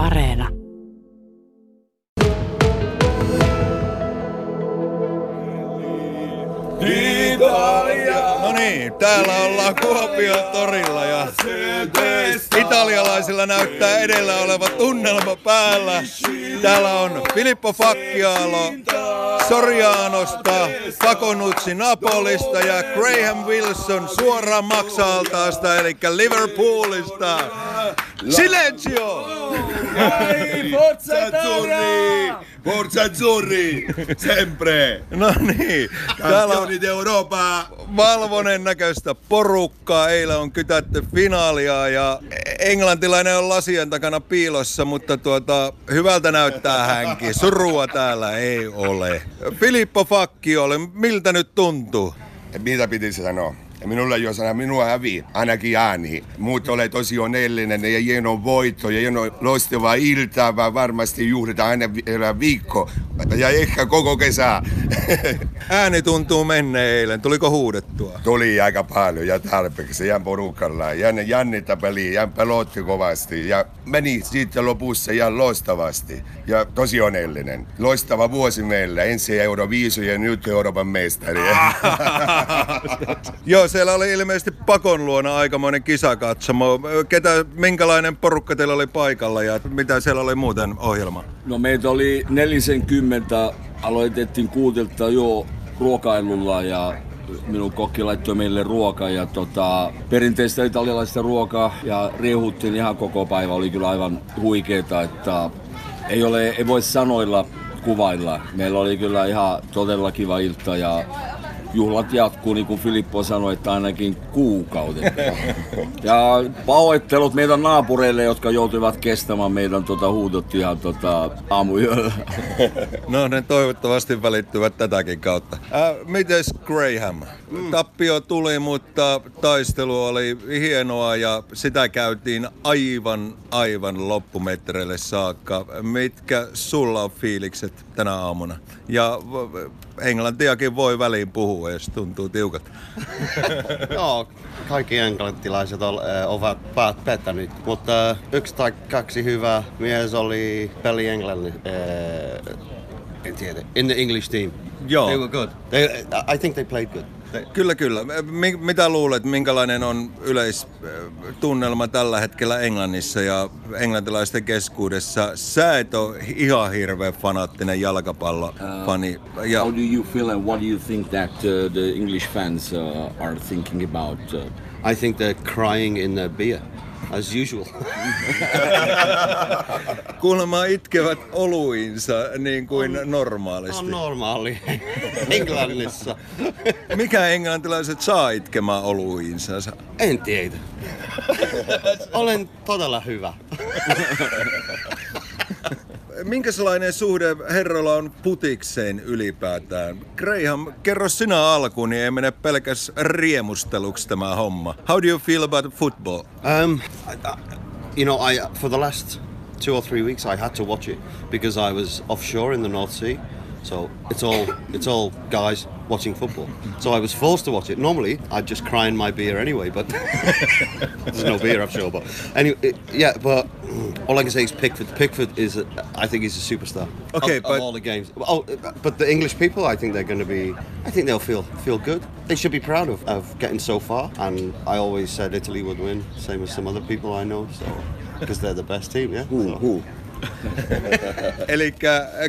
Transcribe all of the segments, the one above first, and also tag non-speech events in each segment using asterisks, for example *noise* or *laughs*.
Areena. No niin, täällä ollaan Kuopion torilla ja italialaisilla näyttää edellä oleva tunnelma päällä. Täällä on Filippo Facchialo Sorianosta, Pakonutsi Napolista ja Graham Wilson suoraan maksaltaasta eli Liverpoolista. Silenzio! Forza Azzurri! Forza Azzurri! Sempre! No niin, täällä on! Valvonen näköistä porukkaa. Eilen on kytätty finaalia ja englantilainen on lasien takana piilossa, mutta tuota, hyvältä näyttää hänkin. Surua täällä ei ole. Filippo Fakki oli, miltä nyt tuntuu? Mitä pitäisi sanoa? Minulla jos sana minua hävi, ainakin ääni. Muut ole tosi onnellinen ja hieno voitto ja hieno loistava ilta, vaan varmasti juhlitaan aina vielä viikko ja ehkä koko kesä. *laughs* Ääni tuntuu menneen eilen. Tuliko huudettua? Tuli aika paljon ja tarpeeksi ja porukalla. Ja ne jännitä peli ja pelotti kovasti ja meni sitten lopussa ihan loistavasti. Ja tosi onnellinen. Loistava vuosi meillä. Ensi Euroviisu ja nyt Euroopan mestari. *laughs* *laughs* Joo, siellä oli ilmeisesti Pakon luona aikamoinen kisakatsomo. Ketä, minkälainen porukka teillä oli paikalla ja mitä siellä oli muuten ohjelma? No meitä oli 40, aloitettiin kuutelta jo ruokailulla ja minun kokki laittoi meille ruokaa ja tota, perinteistä italialaista ruokaa ja riehuttiin ihan koko päivä. Oli kyllä aivan huikeeta, että ei, ole, ei voi sanoilla kuvailla. Meillä oli kyllä ihan todella kiva ilta ja juhlat jatkuu, niin kuin Filippo sanoi, että ainakin kuukauden. Ja pahoittelut meidän naapureille, jotka joutuivat kestämään meidän tota, huudot ihan tota, aamuyöllä. No ne toivottavasti välittyvät tätäkin kautta. Äh, mites Graham? Tappio tuli, mutta taistelu oli hienoa ja sitä käytiin aivan, aivan loppumetreille saakka. Mitkä sulla on fiilikset tänä aamuna? Ja englantiakin voi väliin puhua, jos tuntuu tiukat. *laughs* Joo, kaikki englantilaiset ovat pettänyt, mutta yksi tai kaksi hyvää mies oli peli englannin, en tiedä, in the English team. Joo. They were good. They, I think they played good. Kyllä, kyllä. Mi- mitä luulet, minkälainen on yleistunnelma tällä hetkellä Englannissa ja englantilaisten keskuudessa? Sä et ole ihan hirveän fanaattinen jalkapallofani. Ja How do you feel and what do you think that uh, the English fans uh, are thinking about? Uh, I think they're crying in their beer, as usual. *laughs* kuulemma itkevät oluinsa niin kuin normaalisti. on normaali *laughs* Englannissa. *laughs* Mikä englantilaiset saa itkemään oluinsa? En tiedä. Olen todella hyvä. Minkälainen suhde herrolla on putikseen ylipäätään? Graham, kerro sinä alkuun, niin ei mene pelkäs riemusteluksi tämä homma. How do you feel about football? Um, I, you know, I for the last two or three weeks I had to watch it because I was offshore in the North Sea. So it's all it's all guys watching football. So I was forced to watch it. Normally I'd just cry in my beer anyway, but *laughs* there's no beer I'm sure. But anyway, it- yeah. But all I can say is Pickford. Pickford is, a, I think, he's a superstar. Okay, of, but- of all the games. Oh, but the English people, I think they're going to be. I think they'll feel feel good. They should be proud of, of getting so far. And I always said Italy would win, same as some other people I know. So because they're the best team, yeah. who, So- who? *laughs* Eli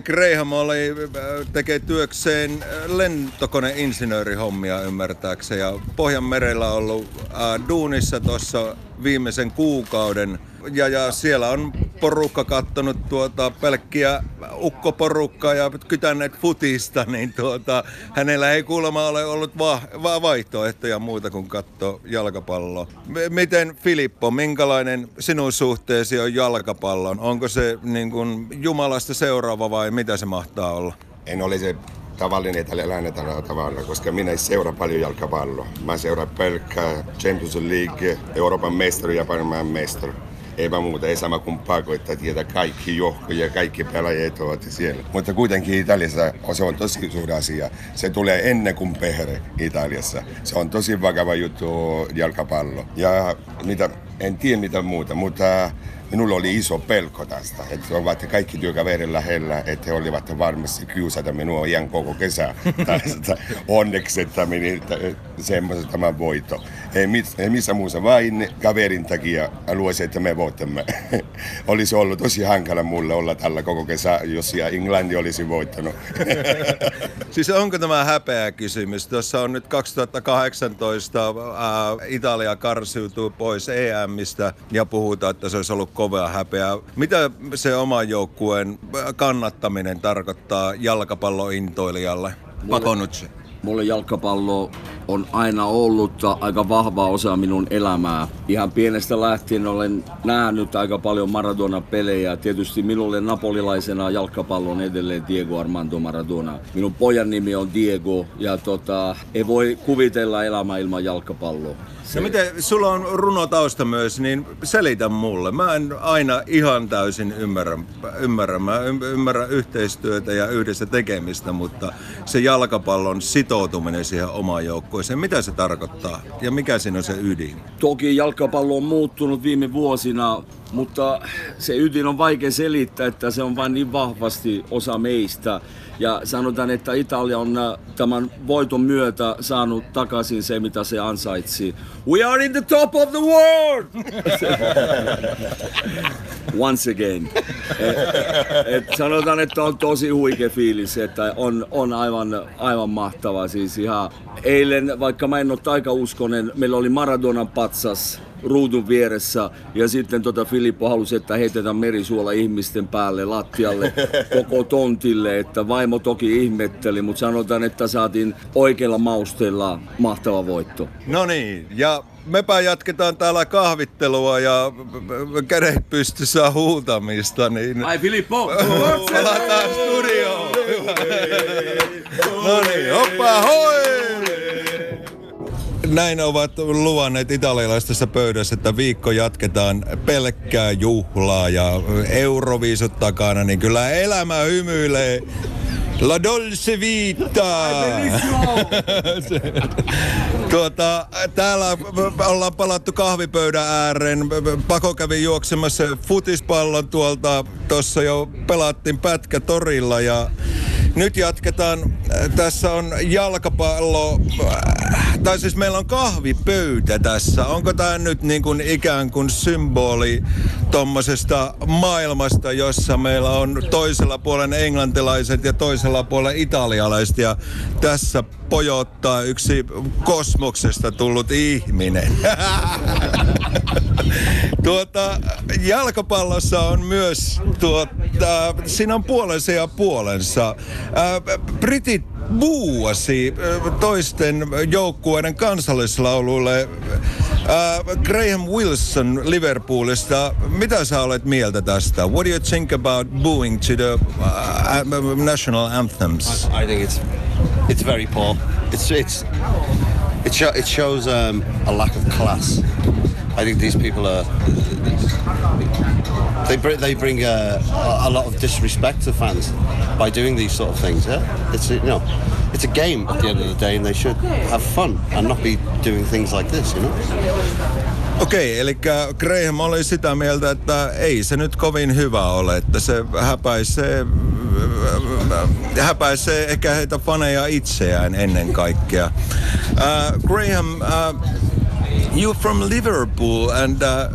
Graham oli, äh, tekee työkseen äh, lentokoneinsinöörihommia ymmärtääkseen ja Pohjanmerellä ollut äh, duunissa tuossa viimeisen kuukauden. Ja, ja siellä on porukka kattonut tuota pelkkiä ukkoporukkaa ja kytänneet futista, niin tuota, hänellä ei kuulemma ole ollut va- va- vaihtoehtoja muuta kuin katsoa jalkapalloa. M- miten Filippo, minkälainen sinun suhteesi on jalkapallon? Onko se niin kuin Jumalasta seuraava vai mitä se mahtaa olla? En ole se tavallinen italialainen tällä tavalla, koska minä en seuraa paljon jalkapalloa. Mä seuraan pelkkää Champions League, Euroopan mestari ja maailman mestari. Eipä muuta, ei sama kuin Paco, että tietää kaikki johkoja ja kaikki pelaajat ovat siellä. Mutta kuitenkin Italiassa se on tosi suuri asia. Se tulee ennen kuin perhe Italiassa. Se on tosi vakava juttu jalkapallo. Ja mitä, en tiedä mitä muuta, mutta minulla oli iso pelko tästä, että ovat kaikki työkaverin lähellä, että he olivat varmasti kiusata minua ihan koko kesä *laughs* tästä. Onneksi, että meni semmoisen tämä voitto. Ei, miss, ei missä muussa, vain kaverin takia haluaisin, että me voitamme. *laughs* olisi ollut tosi hankala mulle olla tällä koko kesä, jos Englanti olisi voittanut. *laughs* siis onko tämä häpeä kysymys? Tuossa on nyt 2018 ää, Italia karsiutuu pois EMistä ja puhutaan, että se olisi ollut kovaa häpeä. Mitä se oman joukkueen kannattaminen tarkoittaa jalkapallointoilijalle? Pakonucci. Mulle jalkapallo on aina ollut aika vahva osa minun elämää. Ihan pienestä lähtien olen nähnyt aika paljon Maradona-pelejä. Tietysti minulle napolilaisena jalkapallo on edelleen Diego Armando Maradona. Minun pojan nimi on Diego ja tota, ei voi kuvitella elämää ilman jalkapalloa. Se... Ja miten, sulla on runotausta myös, niin selitä mulle. Mä en aina ihan täysin ymmärrä. ymmärrä. Mä ymmärrän yhteistyötä ja yhdessä tekemistä, mutta se jalkapallon sitoutuminen siihen omaan joukkueeseen, mitä se tarkoittaa? Ja mikä siinä on se ydin? Toki jalkapallo on muuttunut viime vuosina, mutta se ydin on vaikea selittää, että se on vain niin vahvasti osa meistä. Ja sanotaan, että Italia on äh, tämän voiton myötä saanut takaisin se, mitä se ansaitsi. We are in the top of the world! *laughs* Once again. Et, et sanotaan, että on tosi huikea fiilis, että on, on aivan, aivan mahtava. Siis ihan eilen, vaikka mä en ole taikauskonen, meillä oli Maradonan patsas ruudun vieressä ja sitten tota Filippo halusi, että heitetään merisuola ihmisten päälle, lattialle, *laughs* koko tontille, että vaimo toki ihmetteli, mutta sanotaan, että saatiin oikealla mausteella mahtava voitto. No niin, ja mepä jatketaan täällä kahvittelua ja kädet pystyssä huutamista, niin... Ai Filippo! Palataan studioon! no niin, hoppa hoi! Näin ovat luvanneet italialaisessa pöydässä, että viikko jatketaan pelkkää juhlaa ja euroviisut takana, niin kyllä elämä hymyilee. La Dolce Vita! *laughs* tuota, täällä ollaan palattu kahvipöydän ääreen. Pako kävi juoksemassa futispallon tuolta. Tuossa jo pelattiin pätkä torilla ja nyt jatketaan. Tässä on jalkapallo, tai siis meillä on kahvipöytä tässä. Onko tämä nyt niin kuin ikään kuin symboli tuommoisesta maailmasta, jossa meillä on toisella puolen englantilaiset ja toisella puolen italialaiset ja tässä pojottaa yksi kosmoksesta tullut ihminen. *laughs* tuota, jalkapallossa on myös, tuota, siinä on puolensa ja puolensa. Ää, Britit buuasi toisten joukkueiden kansallislauluille Uh, Graham Wilson Liverpoolista. Mitä sä olet mieltä tästä? What do you think about booing to the uh, national anthems? I, I think it's it's very poor. It's it's it, sh- it shows um, a lack of class. I think these people are they bring they bring a, a lot of disrespect to fans by doing these sort of things. Yeah, it's you know it's a game at the end of the day, and they should have fun and not be doing things like this. You know. Okei, eli Graham oli sitä mieltä, että ei se nyt kovin hyvä ole, että se häpäisee, häpäisee ehkä heitä faneja itseään ennen kaikkea. Uh, Graham, uh, you from Liverpool, and uh,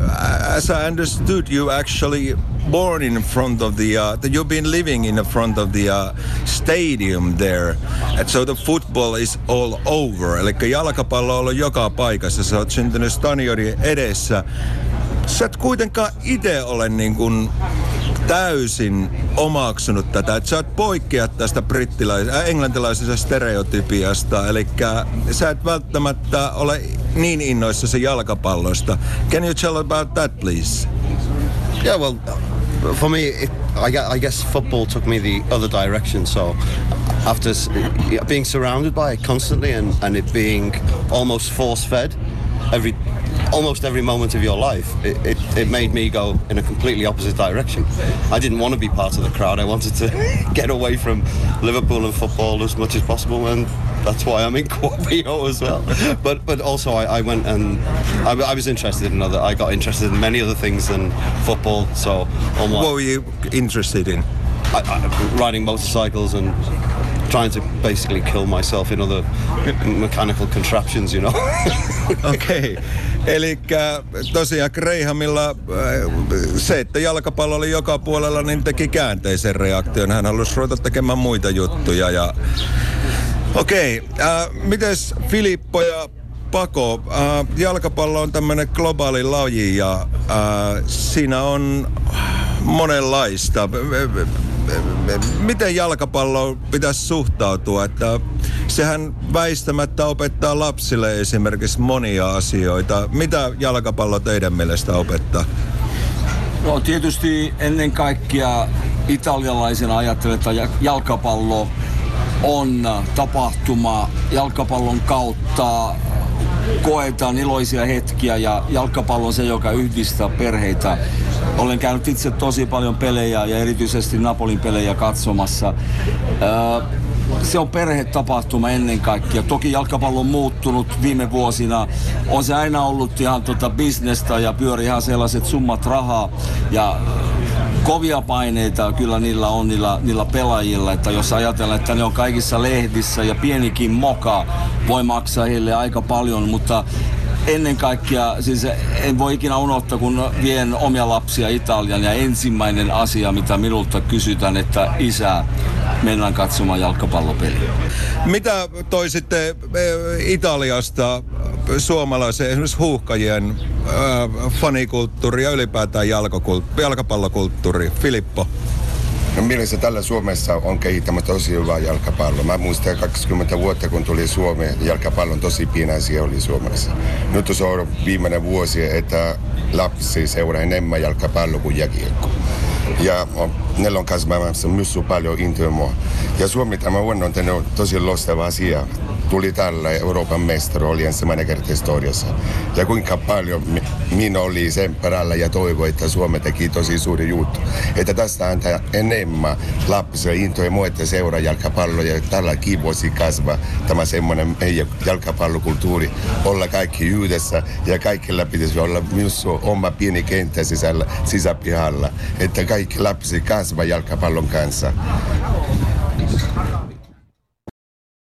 as I understood, you actually born in front of the, uh, you've been living in the front of the uh, stadium there. And so the football is all over. Eli jalkapallo on ollut joka paikassa. Sä oot syntynyt stadionin edessä. Sä et kuitenkaan itse ole niin kuin täysin omaksunut tätä, että sä oot poikkeat tästä brittilais- äh, englantilaisesta stereotypiasta, eli sä et välttämättä ole niin innoissasi jalkapallosta. Can you tell about that, please? Yeah, well, for me, it, I, I guess football took me the other direction. So after being surrounded by it constantly and, and it being almost force fed every almost every moment of your life, it, it, it made me go in a completely opposite direction. I didn't want to be part of the crowd. I wanted to *laughs* get away from Liverpool and football as much as possible, and that's why I'm in *laughs* Quabio as well. But but also I, I went and I, I was interested in other. I got interested in many other things than football. So on What were you interested in? I, riding motorcycles and trying to basically kill myself in other mechanical contraptions, you know. *laughs* Okei. Eli tosiaan Grahamilla äh, se, että jalkapallo oli joka puolella, niin teki käänteisen reaktion. Hän halusi ruveta tekemään muita juttuja. Ja... Okei, äh, mites Filippo ja Pako, äh, jalkapallo on tämmöinen globaali laji ja äh, siinä on monenlaista. Miten jalkapalloon pitäisi suhtautua? Että sehän väistämättä opettaa lapsille esimerkiksi monia asioita. Mitä jalkapallo teidän mielestä opettaa? No tietysti ennen kaikkea italialaisena ajattelen, että jalkapallo on tapahtuma jalkapallon kautta koetaan iloisia hetkiä ja jalkapallo on se, joka yhdistää perheitä. Olen käynyt itse tosi paljon pelejä ja erityisesti Napolin pelejä katsomassa. se on perhetapahtuma ennen kaikkea. Toki jalkapallo on muuttunut viime vuosina. On se aina ollut ihan tota bisnestä ja pyöri ihan sellaiset summat rahaa. Ja kovia paineita kyllä niillä on niillä, niillä pelaajilla, että jos ajatellaan, että ne on kaikissa lehdissä ja pienikin moka voi maksaa heille aika paljon, mutta ennen kaikkea, siis en voi ikinä unohtaa, kun vien omia lapsia Italian ja ensimmäinen asia, mitä minulta kysytään, että isä, mennään katsomaan jalkapallopeliä. Mitä toisitte eh, Italiasta suomalaisen esimerkiksi huuhkajien äh, fanikulttuuri ja ylipäätään jalkapallokulttuuri? Filippo? No mielestäni tällä Suomessa on kehittämä tosi hyvää jalkapalloa. Mä muistan 20 vuotta, kun tuli Suomeen, jalkapallon tosi pieni oli Suomessa. Nyt se on viimeinen vuosi, että lapsi seuraa enemmän jalkapalloa kuin jääkiekko. Ja ne on kasvamassa myös paljon intohimoa. Ja Suomi tämä vuonna on tehnyt tosi loistava asia tuli tällä Euroopan mestari, oli ensimmäinen kerta historiassa. Ja kuinka paljon minä oli sen perällä ja toivoi, että Suomi teki tosi suuri juttu. Että tästä antaa enemmän lapsia intoja että seuraa jalkapalloa ja tällä kivoisi kasvaa tämä semmoinen meidän jalkapallokulttuuri. Olla kaikki yhdessä ja kaikilla pitäisi olla myös oma pieni kenttä sisällä, sisäpihalla. Että kaikki lapsi kasvaa jalkapallon kanssa.